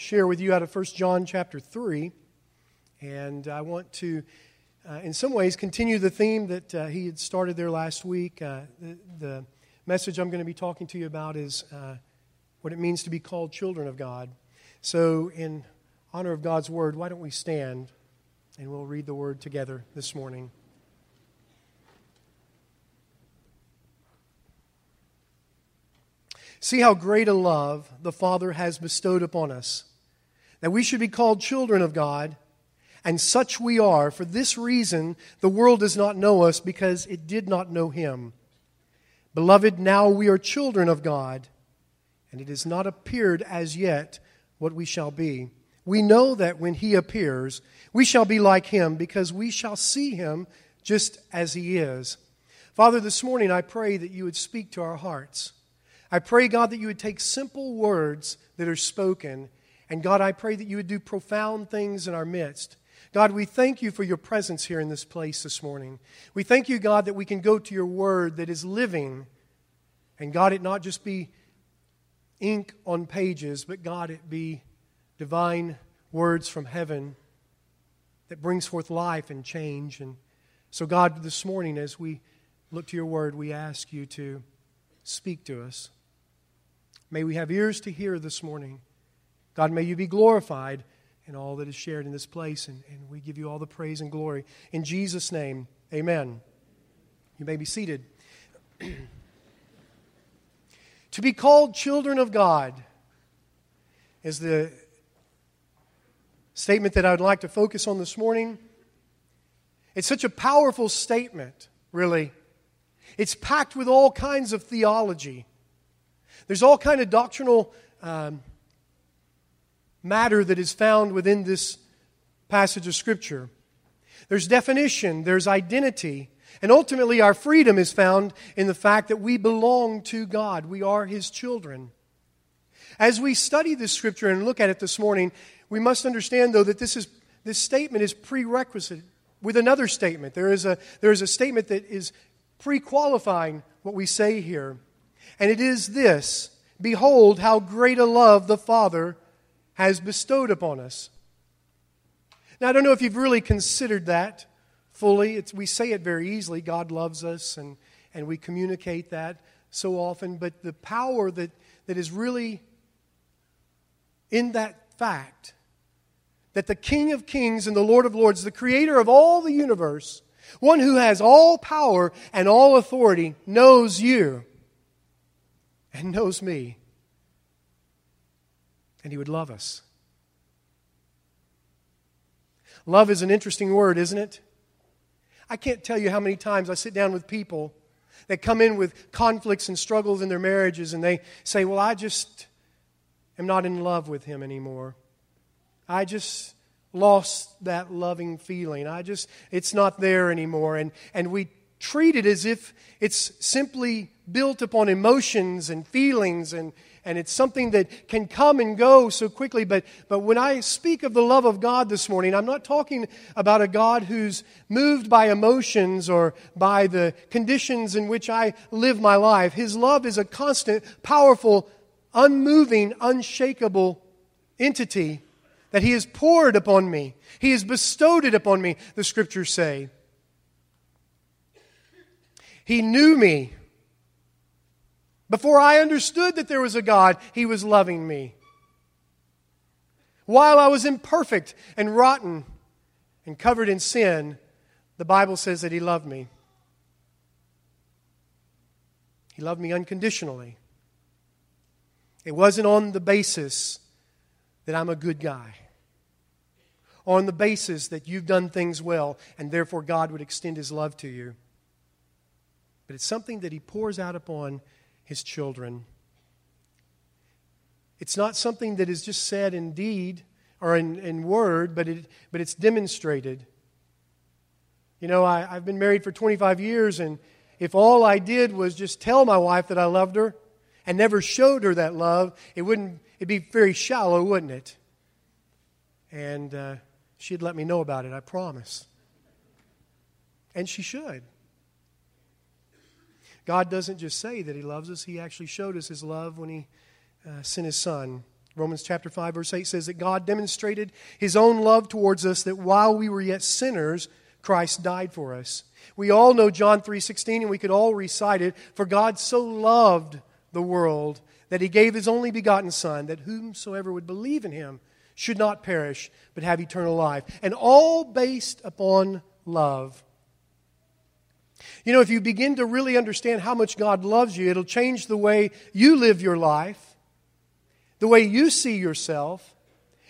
share with you out of 1 John chapter 3. And I want to, uh, in some ways, continue the theme that uh, he had started there last week. Uh, the, the, message I'm going to be talking to you about is uh, what it means to be called children of God. So, in honor of God's word, why don't we stand and we'll read the word together this morning. See how great a love the Father has bestowed upon us, that we should be called children of God, and such we are. For this reason, the world does not know us because it did not know Him. Beloved, now we are children of God, and it has not appeared as yet what we shall be. We know that when He appears, we shall be like Him because we shall see Him just as He is. Father, this morning I pray that you would speak to our hearts. I pray, God, that you would take simple words that are spoken, and God, I pray that you would do profound things in our midst. God, we thank you for your presence here in this place this morning. We thank you, God, that we can go to your word that is living, and God, it not just be ink on pages, but God, it be divine words from heaven that brings forth life and change. And so, God, this morning, as we look to your word, we ask you to speak to us. May we have ears to hear this morning. God, may you be glorified in all that is shared in this place, and, and we give you all the praise and glory. In Jesus' name, amen. You may be seated. to be called children of God is the statement that I would like to focus on this morning. It's such a powerful statement, really. It's packed with all kinds of theology. There's all kind of doctrinal um, matter that is found within this passage of Scripture. There's definition, there's identity, and ultimately our freedom is found in the fact that we belong to God. We are His children. As we study this Scripture and look at it this morning, we must understand, though, that this, is, this statement is prerequisite with another statement. There is a, there is a statement that is pre qualifying what we say here. And it is this Behold, how great a love the Father has bestowed upon us. Now, I don't know if you've really considered that fully. It's, we say it very easily God loves us, and, and we communicate that so often. But the power that, that is really in that fact that the King of Kings and the Lord of Lords, the creator of all the universe, one who has all power and all authority, knows you and knows me. And He would love us. Love is an interesting word, isn't it? I can't tell you how many times I sit down with people that come in with conflicts and struggles in their marriages and they say, Well, I just am not in love with him anymore. I just lost that loving feeling. I just, it's not there anymore. And, and we treat it as if it's simply built upon emotions and feelings and, and it's something that can come and go so quickly. But, but when I speak of the love of God this morning, I'm not talking about a God who's moved by emotions or by the conditions in which I live my life. His love is a constant, powerful, unmoving, unshakable entity that He has poured upon me. He has bestowed it upon me, the scriptures say. He knew me. Before I understood that there was a God, He was loving me. While I was imperfect and rotten and covered in sin, the Bible says that He loved me. He loved me unconditionally. It wasn't on the basis that I'm a good guy, on the basis that you've done things well, and therefore God would extend His love to you but it's something that He pours out upon His children. It's not something that is just said in deed or in, in word, but, it, but it's demonstrated. You know, I, I've been married for 25 years, and if all I did was just tell my wife that I loved her and never showed her that love, it wouldn't, it'd be very shallow, wouldn't it? And uh, she'd let me know about it, I promise. And she should. God doesn't just say that He loves us, He actually showed us His love when He uh, sent His Son. Romans chapter 5 verse 8 says that God demonstrated his own love towards us that while we were yet sinners Christ died for us. We all know John 3:16 and we could all recite it for God so loved the world that he gave his only begotten son that whomsoever would believe in him should not perish but have eternal life and all based upon love. You know, if you begin to really understand how much God loves you, it'll change the way you live your life, the way you see yourself,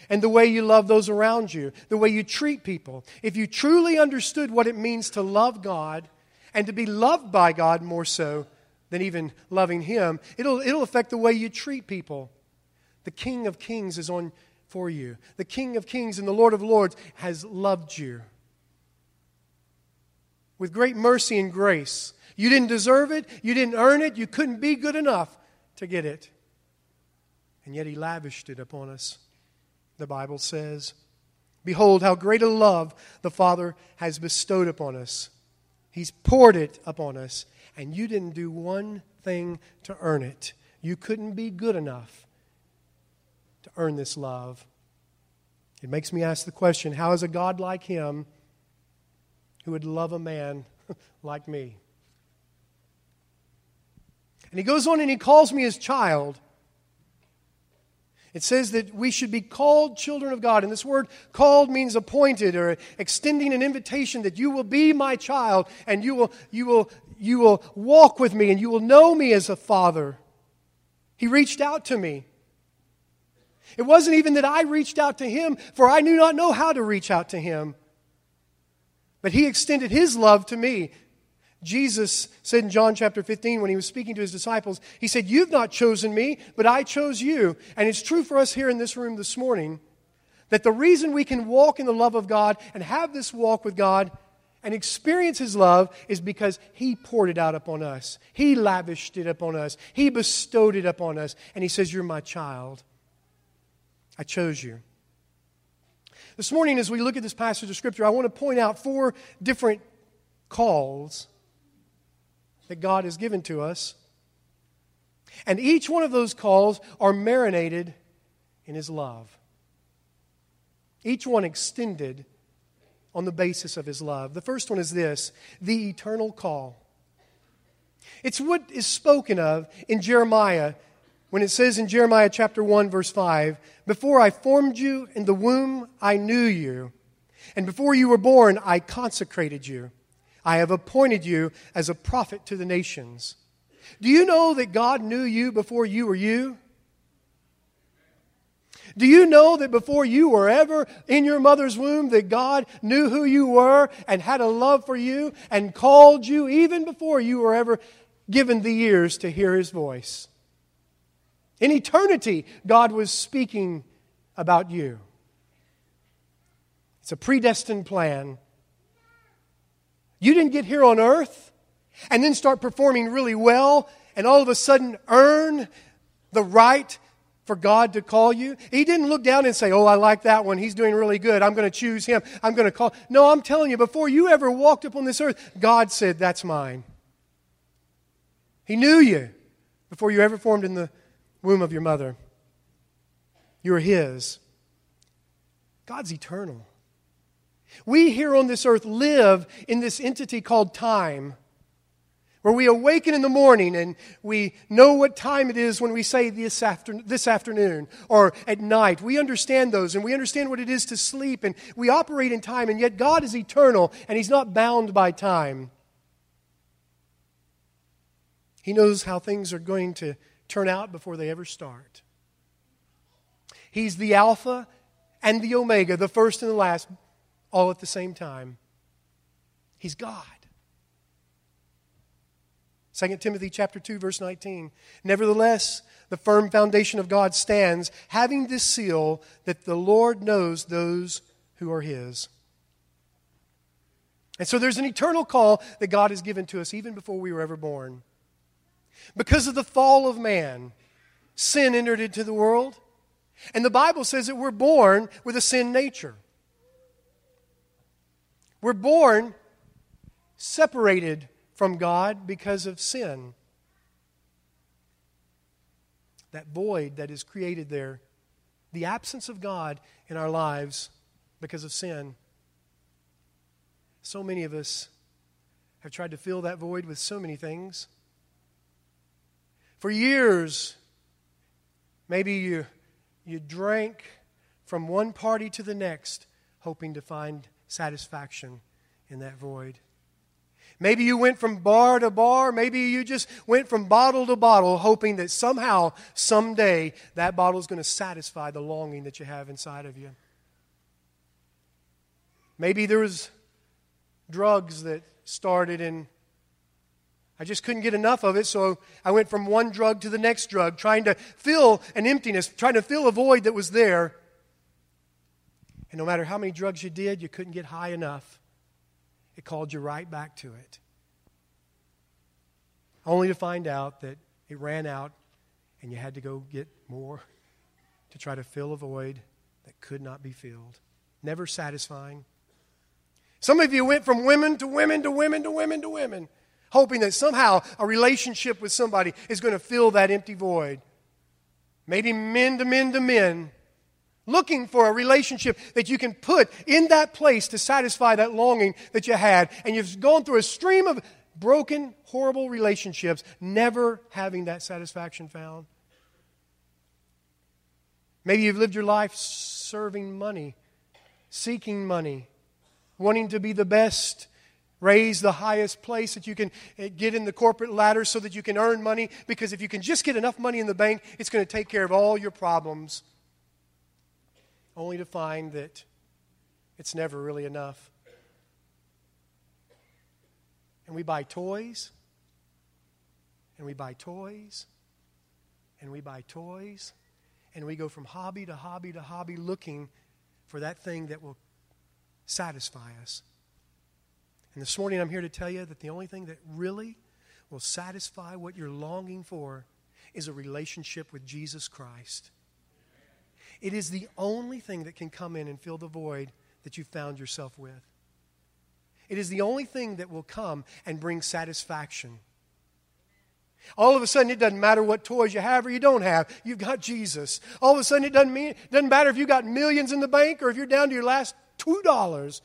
and the way you love those around you, the way you treat people. If you truly understood what it means to love God and to be loved by God more so than even loving Him, it'll, it'll affect the way you treat people. The King of Kings is on for you. The King of Kings and the Lord of Lords has loved you with great mercy and grace. You didn't deserve it, you didn't earn it, you couldn't be good enough to get it. And yet He lavished it upon us, the Bible says. Behold, how great a love the Father has bestowed upon us. He's poured it upon us, and you didn't do one thing to earn it. You couldn't be good enough to earn this love. It makes me ask the question how is a God like Him? Who would love a man like me. And he goes on and he calls me his child. It says that we should be called children of God. And this word called means appointed or extending an invitation that you will be my child and you will, you will, you will walk with me and you will know me as a father. He reached out to me. It wasn't even that I reached out to him, for I knew not know how to reach out to him. But he extended his love to me. Jesus said in John chapter 15, when he was speaking to his disciples, he said, You've not chosen me, but I chose you. And it's true for us here in this room this morning that the reason we can walk in the love of God and have this walk with God and experience his love is because he poured it out upon us. He lavished it upon us. He bestowed it upon us. And he says, You're my child. I chose you. This morning, as we look at this passage of Scripture, I want to point out four different calls that God has given to us. And each one of those calls are marinated in His love. Each one extended on the basis of His love. The first one is this the eternal call. It's what is spoken of in Jeremiah when it says in Jeremiah chapter 1, verse 5, Before I formed you in the womb, I knew you. And before you were born, I consecrated you. I have appointed you as a prophet to the nations. Do you know that God knew you before you were you? Do you know that before you were ever in your mother's womb, that God knew who you were and had a love for you and called you even before you were ever given the ears to hear his voice? In eternity, God was speaking about you. It's a predestined plan. You didn't get here on earth and then start performing really well and all of a sudden earn the right for God to call you. He didn't look down and say, Oh, I like that one. He's doing really good. I'm going to choose him. I'm going to call. No, I'm telling you, before you ever walked upon this earth, God said, That's mine. He knew you before you ever formed in the womb of your mother. You're His. God's eternal. We here on this earth live in this entity called time, where we awaken in the morning and we know what time it is when we say this, after, this afternoon or at night. We understand those and we understand what it is to sleep and we operate in time, and yet God is eternal and He's not bound by time. He knows how things are going to turn out before they ever start. He's the Alpha and the Omega, the first and the last, all at the same time. He's God. 2 Timothy chapter 2 verse 19. Nevertheless, the firm foundation of God stands, having this seal that the Lord knows those who are his. And so there's an eternal call that God has given to us even before we were ever born. Because of the fall of man, sin entered into the world. And the Bible says that we're born with a sin nature. We're born separated from God because of sin. That void that is created there the absence of God in our lives because of sin. So many of us have tried to fill that void with so many things. For years, maybe you, you drank from one party to the next, hoping to find satisfaction in that void. Maybe you went from bar to bar. Maybe you just went from bottle to bottle, hoping that somehow, someday, that bottle is going to satisfy the longing that you have inside of you. Maybe there was drugs that started and I just couldn't get enough of it, so I went from one drug to the next drug, trying to fill an emptiness, trying to fill a void that was there. And no matter how many drugs you did, you couldn't get high enough. It called you right back to it. Only to find out that it ran out and you had to go get more to try to fill a void that could not be filled. Never satisfying. Some of you went from women to women to women to women to women, hoping that somehow a relationship with somebody is going to fill that empty void. Maybe men to men to men, looking for a relationship that you can put in that place to satisfy that longing that you had. And you've gone through a stream of broken, horrible relationships, never having that satisfaction found. Maybe you've lived your life serving money, seeking money, wanting to be the best, raise the highest place that you can eh, get in the corporate ladder so that you can earn money. Because if you can just get enough money in the bank, it's going to take care of all your problems only to find that it's never really enough. And we buy toys, and we buy toys, and we buy toys, and we go from hobby to hobby to hobby looking for that thing that will satisfy us. And this morning I'm here to tell you that the only thing that really will satisfy what you're longing for is a relationship with Jesus Christ. It is the only thing that can come in and fill the void that you found yourself with. It is the only thing that will come and bring satisfaction. All of a sudden, it doesn't matter what toys you have or you don't have. You've got Jesus. All of a sudden, it doesn't, mean, doesn't matter if you've got millions in the bank or if you're down to your last $2.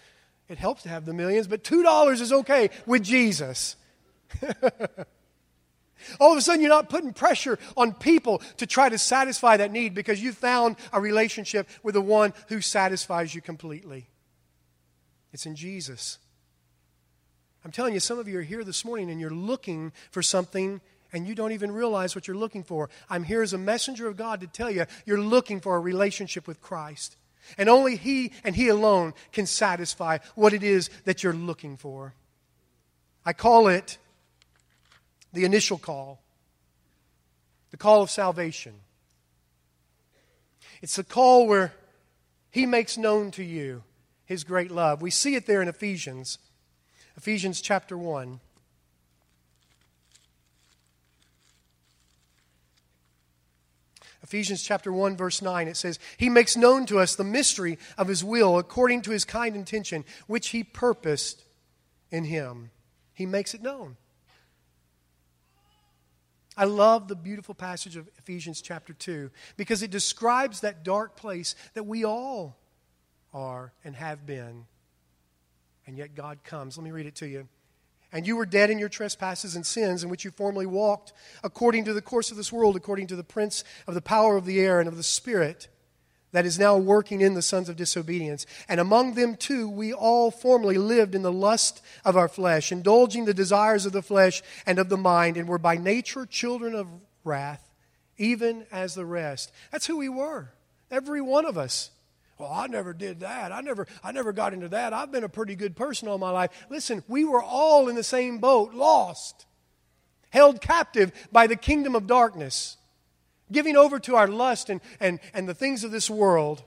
It helps to have the millions, but $2 is okay with Jesus. All of a sudden, you're not putting pressure on people to try to satisfy that need because you found a relationship with the one who satisfies you completely. It's in Jesus. I'm telling you, some of you are here this morning and you're looking for something and you don't even realize what you're looking for. I'm here as a messenger of God to tell you you're looking for a relationship with Christ. And only He and He alone can satisfy what it is that you're looking for. I call it the initial call, the call of salvation. It's the call where He makes known to you His great love. We see it there in Ephesians, Ephesians chapter 1. Ephesians chapter 1 verse 9 it says he makes known to us the mystery of his will according to his kind intention which he purposed in him he makes it known I love the beautiful passage of Ephesians chapter 2 because it describes that dark place that we all are and have been. And yet God comes. Let me read it to you. And you were dead in your trespasses and sins in which you formerly walked, according to the course of this world, according to the prince of the power of the air and of the spirit that is now working in the sons of disobedience. And among them too, we all formerly lived in the lust of our flesh, indulging the desires of the flesh and of the mind, and were by nature children of wrath, even as the rest. That's who we were, every one of us. Well, I never did that. I never, I never got into that. I've been a pretty good person all my life. Listen, we were all in the same boat, lost, held captive by the kingdom of darkness giving over to our lust and, and, and the things of this world.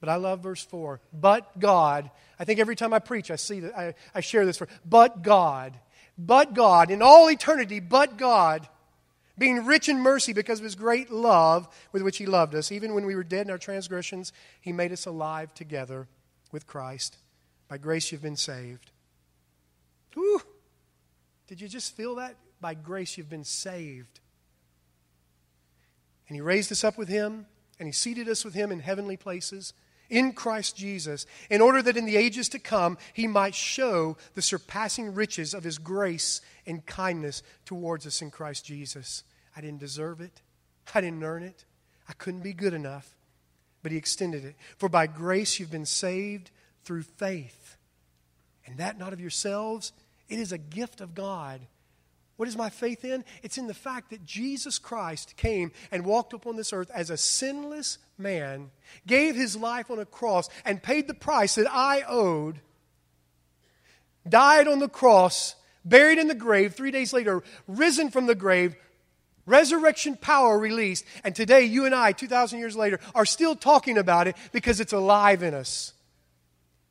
But I love verse 4. But God, I think every time I preach, I see that I, I share this for, but God, but God, in all eternity, but God, being rich in mercy because of his great love with which he loved us, even when we were dead in our transgressions, he made us alive together with Christ. By grace you've been saved. Whew. Did you just feel that? By grace you've been saved. And he raised us up with him and He seated us with Him in heavenly places in Christ Jesus, in order that in the ages to come He might show the surpassing riches of His grace and kindness towards us in Christ Jesus. I didn't deserve it, I didn't earn it, I couldn't be good enough, but He extended it. For by grace you've been saved through faith, and that not of yourselves, it is a gift of God. What is my faith in? It's in the fact that Jesus Christ came and walked upon this earth as a sinless man, gave his life on a cross, and paid the price that I owed, died on the cross, buried in the grave, three days later, risen from the grave, resurrection power released, and today you and I, 2,000 years later, are still talking about it because it's alive in us.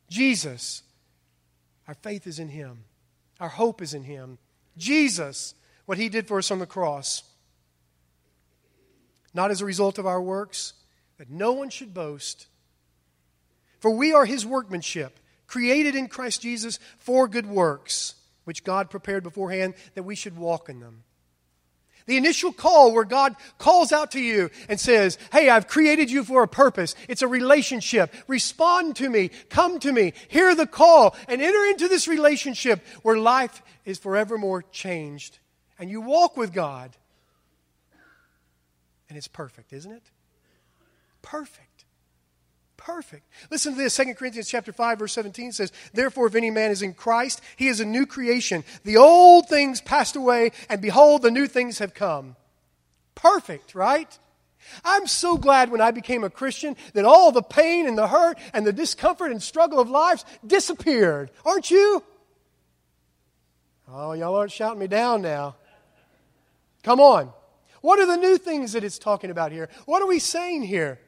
Jesus. Our faith is in him, our hope is in him. Jesus, what he did for us on the cross. Not as a result of our works, that no one should boast. For we are his workmanship, created in Christ Jesus for good works, which God prepared beforehand that we should walk in them. The initial call where God calls out to you and says, Hey, I've created you for a purpose. It's a relationship. Respond to me. Come to me. Hear the call and enter into this relationship where life is forevermore changed. And you walk with God. And it's perfect, isn't it? Perfect perfect. Listen to this. 2 Corinthians chapter 5 verse 17 says, "Therefore if any man is in Christ, he is a new creation. The old things passed away, and behold the new things have come." Perfect, right? I'm so glad when I became a Christian that all the pain and the hurt and the discomfort and struggle of life disappeared. Aren't you? Oh, y'all aren't shouting me down now. Come on. What are the new things that it's talking about here? What are we saying here?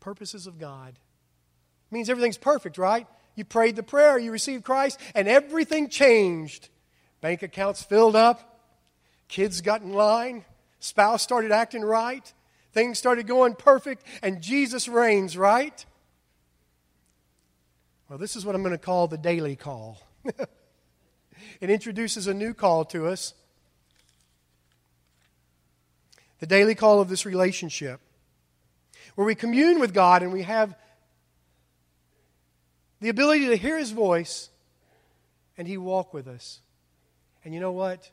Purposes of God. It means everything's perfect, right? You prayed the prayer, you received Christ, and everything changed. Bank accounts filled up, kids got in line, spouse started acting right, things started going perfect, and Jesus reigns, right? Well, this is what I'm going to call the daily call. it introduces a new call to us the daily call of this relationship where we commune with God and we have the ability to hear His voice and He walk with us. And you know what?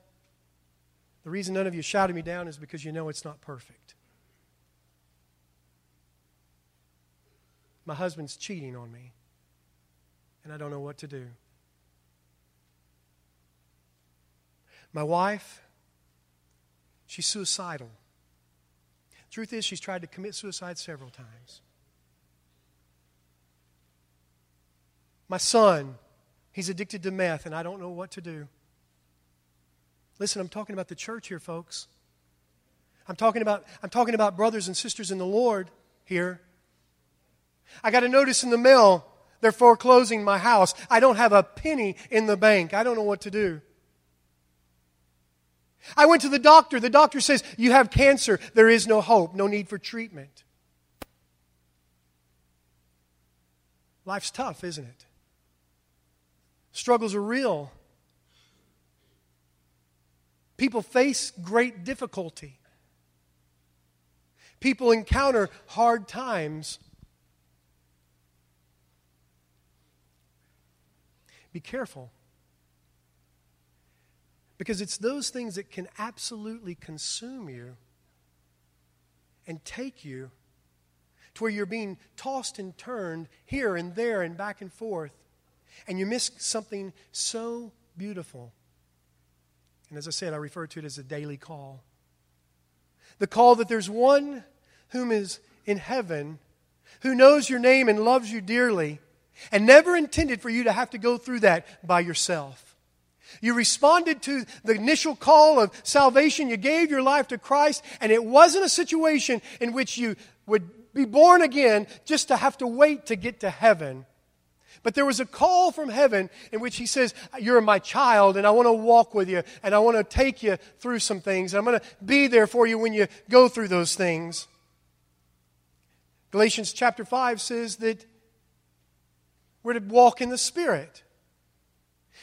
The reason none of you shouted me down is because you know it's not perfect. My husband's cheating on me, and I don't know what to do. My wife, she's suicidal. Truth is, she's tried to commit suicide several times. My son, he's addicted to meth, and I don't know what to do. Listen, I'm talking about the church here, folks. I'm talking about, I'm talking about brothers and sisters in the Lord here. I got a notice in the mail. They're foreclosing my house. I don't have a penny in the bank. I don't know what to do. I went to the doctor. The doctor says, You have cancer. There is no hope, no need for treatment. Life's tough, isn't it? Struggles are real. People face great difficulty. People encounter hard times. Be careful. Because it's those things that can absolutely consume you and take you to where you're being tossed and turned here and there and back and forth, and you miss something so beautiful. And as I said, I refer to it as a daily call. The call that there's one whom is in heaven who knows your name and loves you dearly and never intended for you to have to go through that by yourself. You responded to the initial call of salvation. You gave your life to Christ, and it wasn't a situation in which you would be born again just to have to wait to get to heaven. But there was a call from heaven in which he says, You're my child, and I want to walk with you, and I want to take you through some things. And I'm going to be there for you when you go through those things. Galatians chapter 5 says that we're to walk in the Spirit.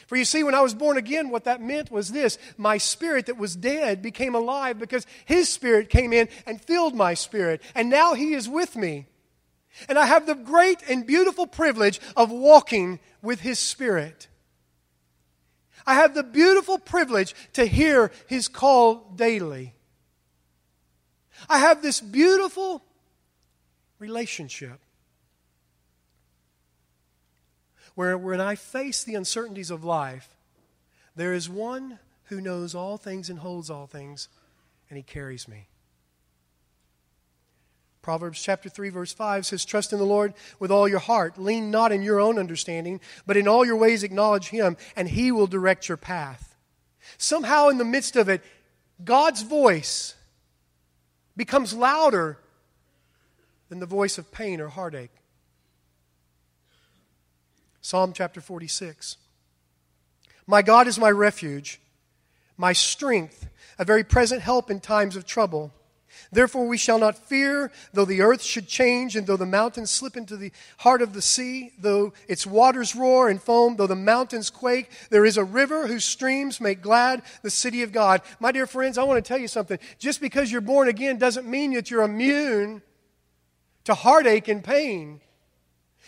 For you see, when I was born again, what that meant was this my spirit that was dead became alive because his spirit came in and filled my spirit. And now he is with me. And I have the great and beautiful privilege of walking with his spirit. I have the beautiful privilege to hear his call daily. I have this beautiful relationship where when I face the uncertainties of life, there is one who knows all things and holds all things, and he carries me. Proverbs chapter 3 verse 5 says trust in the Lord with all your heart lean not in your own understanding but in all your ways acknowledge him and he will direct your path. Somehow in the midst of it God's voice becomes louder than the voice of pain or heartache. Psalm chapter 46. My God is my refuge, my strength, a very present help in times of trouble. Therefore, we shall not fear, though the earth should change, and though the mountains slip into the heart of the sea, though its waters roar and foam, though the mountains quake. There is a river whose streams make glad the city of God. My dear friends, I want to tell you something. Just because you're born again doesn't mean that you're immune to heartache and pain.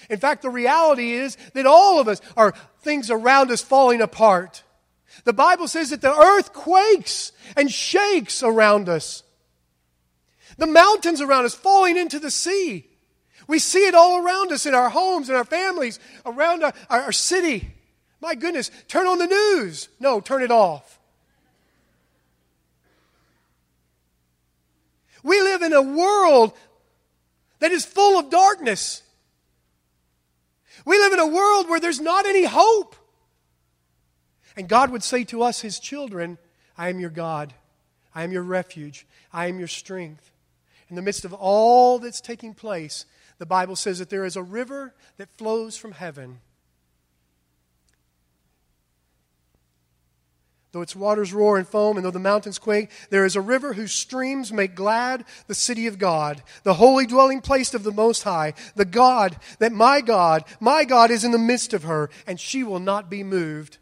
In fact, the reality is that all of us are things around us falling apart. The Bible says that the earth quakes and shakes around us. The mountains around us falling into the sea. We see it all around us in our homes, in our families, around our, our, city. My goodness, turn on the news. No, turn it off. We live in a world that is full of darkness. We live in a world where there's not any hope. And God would say to us, His children, I am your God. I am your refuge. I am your strength. In the midst of all that's taking place, the Bible says that there is a river that flows from heaven Though its waters roar and foam, and though the mountains quake, there is a river whose streams make glad the city of God, the holy dwelling place of the Most High, the God that my God, my God is in the midst of her, and she will not be moved.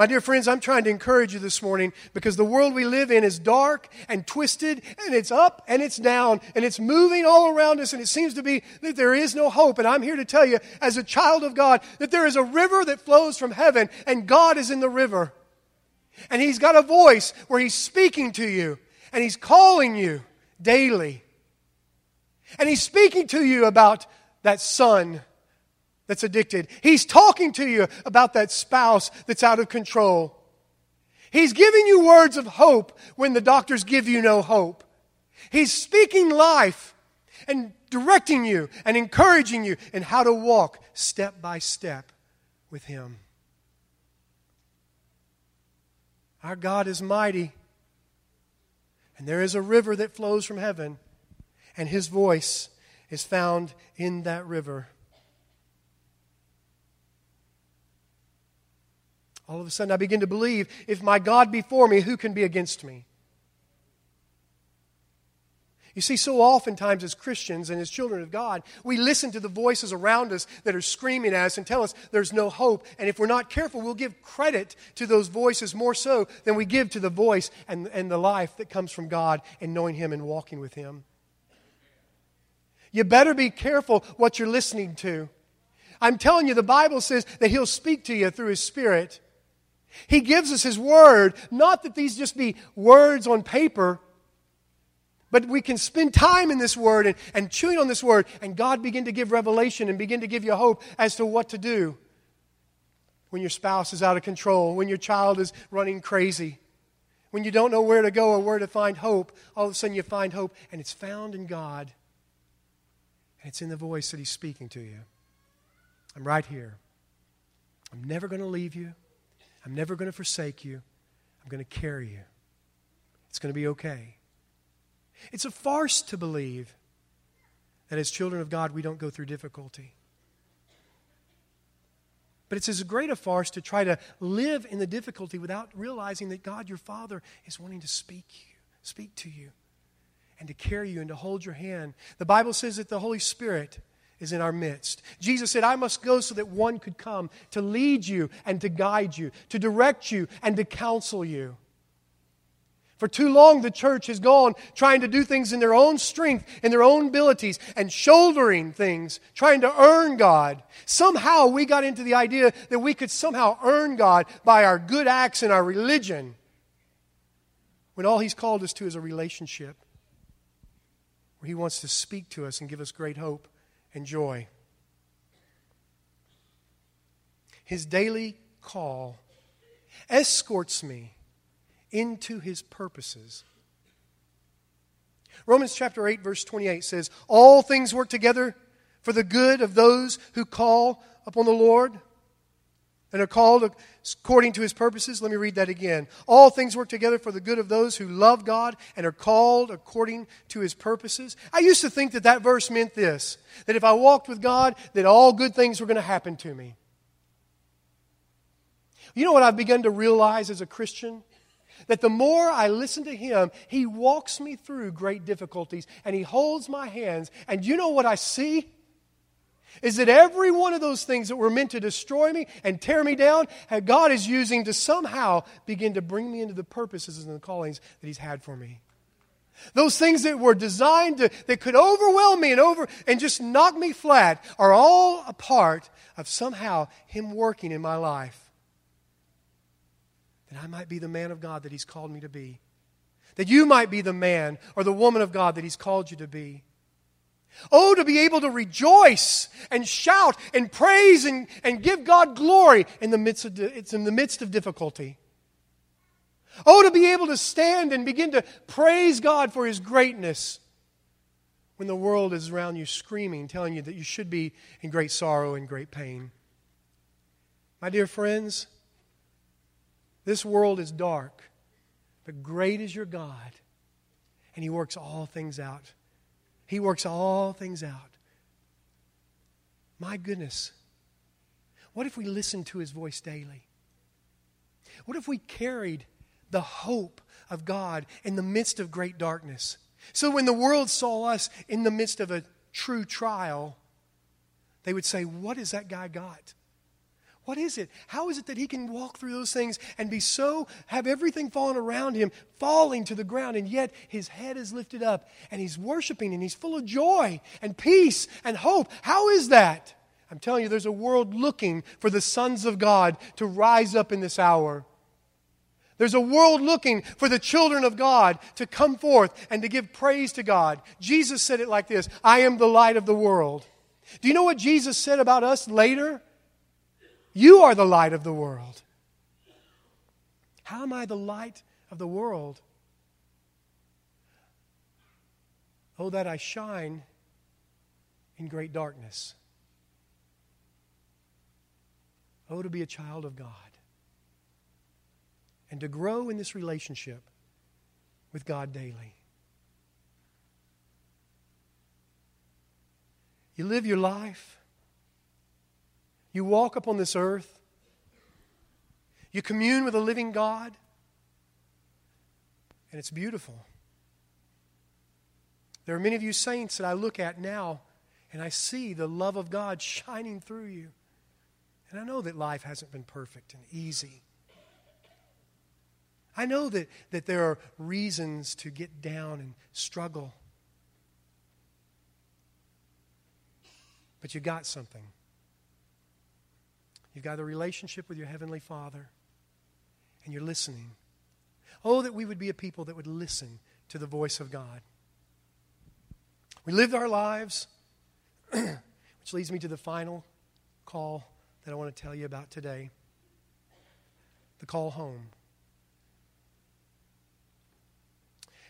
My dear friends, I'm trying to encourage you this morning because the world we live in is dark and twisted and it's up and it's down and it's moving all around us and it seems to be that there is no hope. And I'm here to tell you, as a child of God, that there is a river that flows from heaven and God is in the river. And He's got a voice where He's speaking to you and He's calling you daily. And He's speaking to you about that son that's addicted. He's talking to you about that spouse that's out of control. He's giving you words of hope when the doctors give you no hope. He's speaking life and directing you and encouraging you in how to walk step by step with Him. Our God is mighty, and there is a river that flows from heaven, and His voice is found in that river. All of a sudden, I begin to believe if my God be for me, who can be against me? You see, so oftentimes as Christians and as children of God, we listen to the voices around us that are screaming at us and tell us there's no hope. And if we're not careful, we'll give credit to those voices more so than we give to the voice and, and the life that comes from God and knowing Him and walking with Him. You better be careful what you're listening to. I'm telling you, the Bible says that He'll speak to you through His Spirit. He gives us His Word, not that these just be words on paper, but we can spend time in this Word and, and chewing on this Word, and God begin to give revelation and begin to give you hope as to what to do when your spouse is out of control, when your child is running crazy, when you don't know where to go or where to find hope. All of a sudden, you find hope, and it's found in God, and it's in the voice that He's speaking to you. I'm right here. I'm never going to leave you. I'm never going to forsake you. I'm going to carry you. It's going to be okay. It's a farce to believe that as children of God we don't go through difficulty. But it's as great a farce to try to live in the difficulty without realizing that God, your Father, is wanting to speak you, speak to you, and to carry you and to hold your hand. The Bible says that the Holy Spirit is in our midst. Jesus said, I must go so that one could come to lead you and to guide you, to direct you and to counsel you. For too long, the church has gone trying to do things in their own strength, in their own abilities, and shouldering things, trying to earn God. Somehow we got into the idea that we could somehow earn God by our good acts and our religion, when all He's called us to is a relationship where He wants to speak to us and give us great hope and joy. His daily call escorts me into his purposes. Romans chapter 8, verse 28 says, All things work together for the good of those who call upon the Lord and are called according to his purposes. Let me read that again. All things work together for the good of those who love God and are called according to his purposes. I used to think that that verse meant this that if I walked with God, that all good things were going to happen to me. You know what I've begun to realize as a Christian? That the more I listen to him, he walks me through great difficulties and he holds my hands. And you know what I see? Is that every one of those things that were meant to destroy me and tear me down, God is using to somehow begin to bring me into the purposes and the callings that He's had for me. Those things that were designed to, that could overwhelm me and over and just knock me flat are all a part of somehow Him working in my life. That I might be the man of God that He's called me to be. That you might be the man or the woman of God that He's called you to be. Oh, to be able to rejoice and shout and praise and, and give God glory in the midst of, it's in the midst of difficulty. Oh, to be able to stand and begin to praise God for His greatness when the world is around you screaming, telling you that you should be in great sorrow and great pain. My dear friends, this world is dark, but great is your God, and He works all things out he works all things out. My goodness. What if we listened to his voice daily? What if we carried the hope of God in the midst of great darkness? So when the world saw us in the midst of a true trial, they would say, What has that guy got? What is it? How is it that he can walk through those things and be so, have everything falling around him, falling to the ground, and yet his head is lifted up and he's worshiping and he's full of joy and peace and hope? How is that? I'm telling you, there's a world looking for the sons of God to rise up in this hour. There's a world looking for the children of God to come forth and to give praise to God. Jesus said it like this I am the light of the world. Do you know what Jesus said about us later? You are the light of the world. How am I the light of the world? Oh, that I shine in great darkness. Oh, to be a child of God and to grow in this relationship with God daily. You live your life you walk upon this earth. You commune with a living God. And it's beautiful. There are many of you saints that I look at now and I see the love of God shining through you. And I know that life hasn't been perfect and easy. I know that, that there are reasons to get down and struggle. But you got something. You've got a relationship with your Heavenly Father, and you're listening. Oh, that we would be a people that would listen to the voice of God. We lived our lives, which leads me to the final call that I want to tell you about today the call home.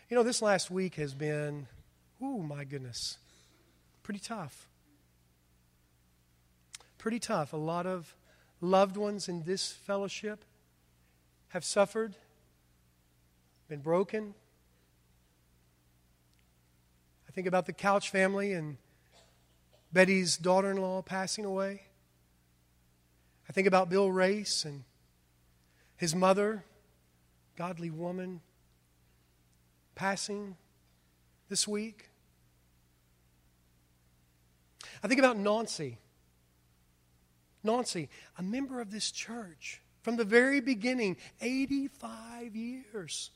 You know, this last week has been, oh my goodness, pretty tough. Pretty tough. A lot of loved ones in this fellowship have suffered, been broken. I think about the Couch family and Betty's daughter in law passing away. I think about Bill Race and his mother, godly woman, passing this week. I think about Nancy. Nancy, a member of this church from the very beginning, 85 years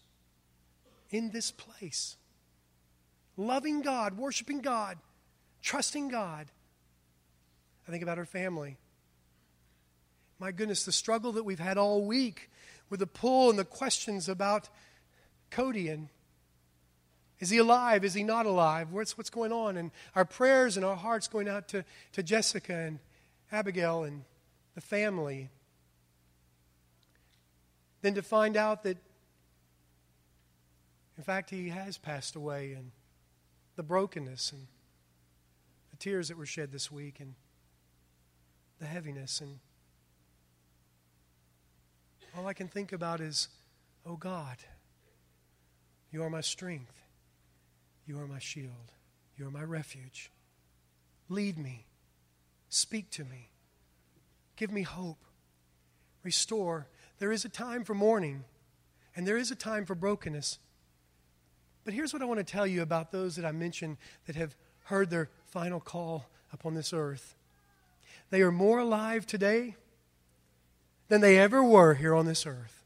in this place. Loving God, worshiping God, trusting God. I think about her family. My goodness, the struggle that we've had all week with the pull and the questions about Cody and is he alive? Is he not alive? What's, what's going on? And our prayers and our hearts going out to, to Jessica and Abigail and the family. Then to find out that, in fact, he has passed away and the brokenness and the tears that were shed this week and the heaviness. And all I can think about is, oh God, you are my strength. You are my shield. You are my refuge. Lead me. Speak to me. Give me hope. Restore. There is a time for mourning, and there is a time for brokenness. But here's what I want to tell you about those that I mentioned that have heard their final call upon this earth. They are more alive today than they ever were here on this earth.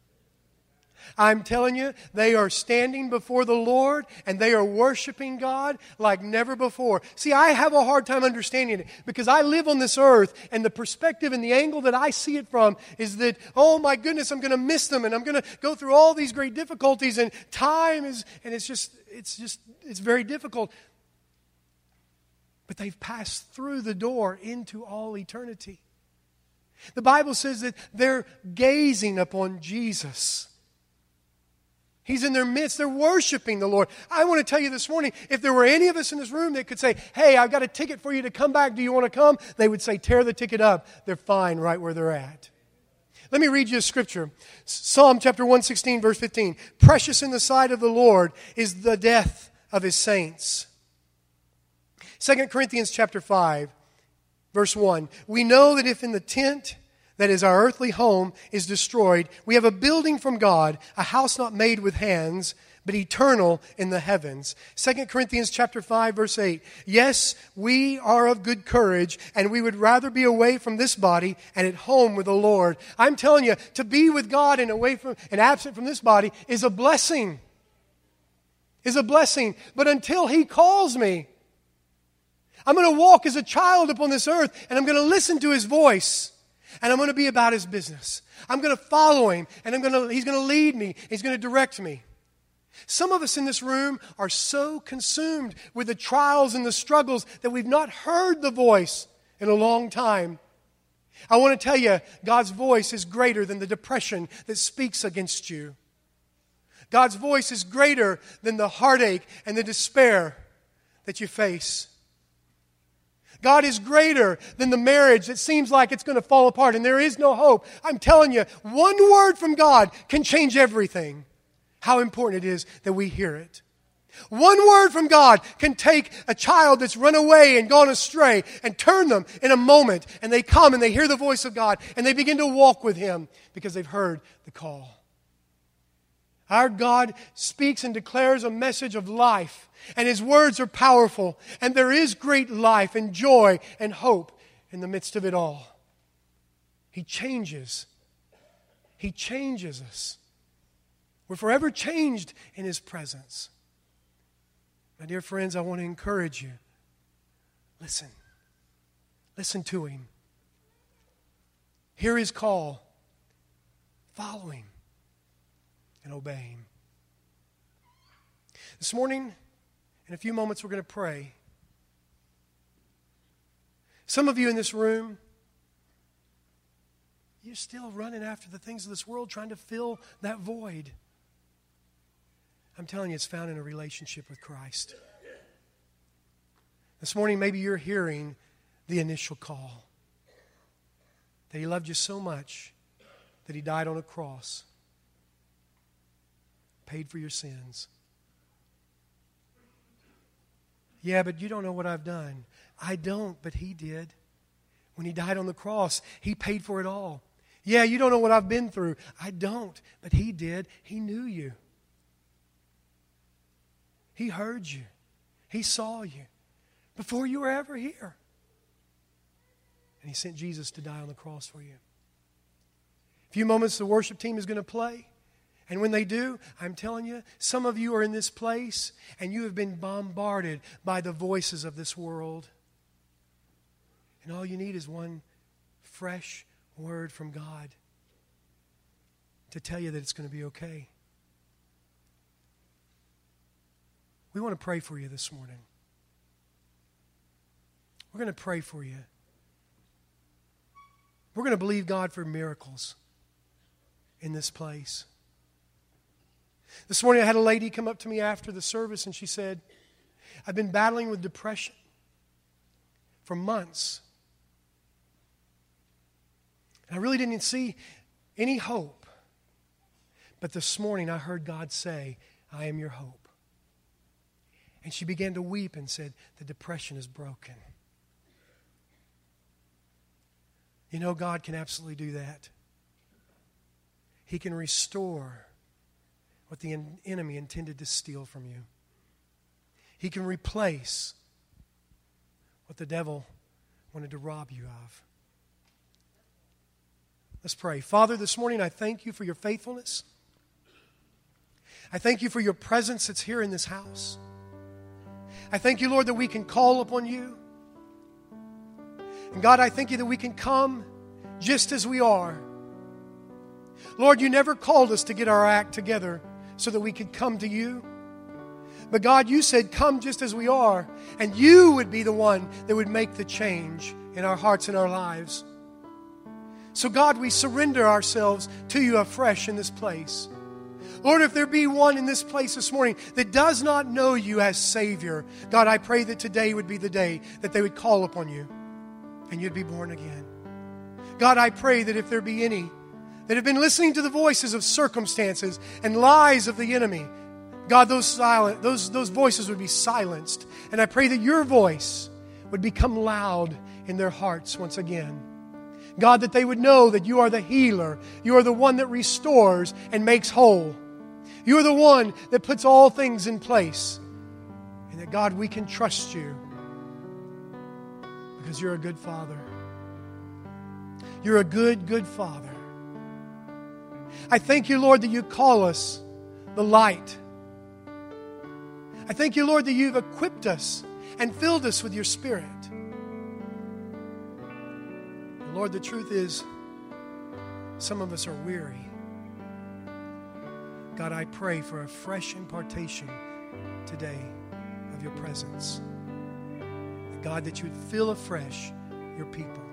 I'm telling you, they are standing before the Lord and they are worshiping God like never before. See, I have a hard time understanding it because I live on this earth and the perspective and the angle that I see it from is that, oh my goodness, I'm going to miss them and I'm going to go through all these great difficulties and time is, and it's just, it's just, it's very difficult. But they've passed through the door into all eternity. The Bible says that they're gazing upon Jesus. He's in their midst. They're worshiping the Lord. I want to tell you this morning if there were any of us in this room that could say, Hey, I've got a ticket for you to come back. Do you want to come? They would say, Tear the ticket up. They're fine right where they're at. Let me read you a scripture Psalm chapter 116, verse 15. Precious in the sight of the Lord is the death of his saints. 2 Corinthians chapter 5, verse 1. We know that if in the tent, that is our earthly home, is destroyed, we have a building from God, a house not made with hands, but eternal in the heavens. 2 Corinthians chapter 5 verse 8. Yes, we are of good courage and we would rather be away from this body and at home with the Lord. I'm telling you, to be with God and away from and absent from this body is a blessing. Is a blessing. But until he calls me, I'm going to walk as a child upon this earth and I'm going to listen to his voice and I'm going to be about his business. I'm going to follow him, and I'm going to, he's going to lead me, he's going to direct me. Some of us in this room are so consumed with the trials and the struggles that we've not heard the voice in a long time. I want to tell you, God's voice is greater than the depression that speaks against you. God's voice is greater than the heartache and the despair that you face. God is greater than the marriage that seems like it's going to fall apart and there is no hope. I'm telling you, one word from God can change everything. How important it is that we hear it. One word from God can take a child that's run away and gone astray and turn them in a moment. And they come and they hear the voice of God and they begin to walk with Him because they've heard the call. Our God speaks and declares a message of life and his words are powerful, and there is great life and joy and hope in the midst of it all. He changes. He changes us. We're forever changed in his presence. My dear friends, I want to encourage you. Listen. Listen to him. Hear his call. Follow him and obey him. This morning, in a few moments, we're going to pray. Some of you in this room, you're still running after the things of this world, trying to fill that void. I'm telling you, it's found in a relationship with Christ. This morning, maybe you're hearing the initial call that He loved you so much that He died on a cross, paid for your sins. Yeah, but you don't know what I've done. I don't, but He did. When He died on the cross, He paid for it all. Yeah, you don't know what I've been through. I don't, but He did. He knew you. He heard you. He saw you before you were ever here. And He sent Jesus to die on the cross for you. A few moments, the worship team is going to play. And when they do, I'm telling you, some of you are in this place and you have been bombarded by the voices of this world. And all you need is one fresh word from God to tell you that it's going to be okay. We want to pray for you this morning. We're going to pray for you. We're going to believe God for miracles in this place. This morning I had a lady come up to me after the service and she said, I've been battling with depression for months. And I really didn't see any hope. But this morning I heard God say, I am your hope. And she began to weep and said, The depression is broken. You know, God can absolutely do that. He can restore what the enemy intended to steal from you. He can replace what the devil wanted to rob you of. Let's pray. Father, this morning I thank you for your faithfulness. I thank you for your presence that's here in this house. I thank you, Lord, that we can call upon you. And God, I thank you that we can come just as we are. Lord, you never called us to get our act together so that we could come to you. But God, you said, Come just as we are, and you would be the one that would make the change in our hearts and our lives. So, God, we surrender ourselves to you afresh in this place. Lord, if there be one in this place this morning that does not know you as Savior, God, I pray that today would be the day that they would call upon you and you'd be born again. God, I pray that if there be any that have been listening to the voices of circumstances and lies of the enemy, God, those, silent, those, those voices would be silenced. And I pray that your voice would become loud in their hearts once again. God, that they would know that you are the healer. You are the one that restores and makes whole. You are the one that puts all things in place. And that, God, we can trust you because you're a good father. You're a good, good father. I thank you, Lord, that you call us the light. I thank you, Lord, that you've equipped us and filled us with your Spirit. And Lord, the truth is, some of us are weary. God, I pray for a fresh impartation today of your presence. God, that you would fill afresh your people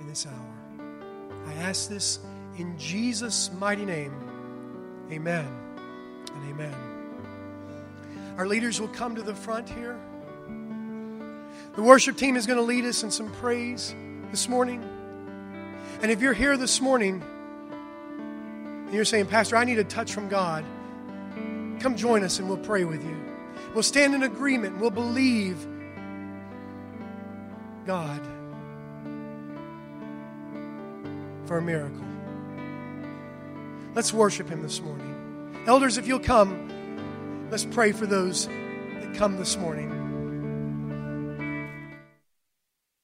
in this hour. I ask this in Jesus' mighty name, amen and amen. Our leaders will come to the front here. The worship team is going to lead us in some praise this morning. And if you're here this morning and you're saying, Pastor, I need a touch from God, come join us and we'll pray with you. We'll stand in agreement. We'll believe God for a miracle. Let's worship Him this morning. Elders, if you'll come, let's pray for those that come this morning.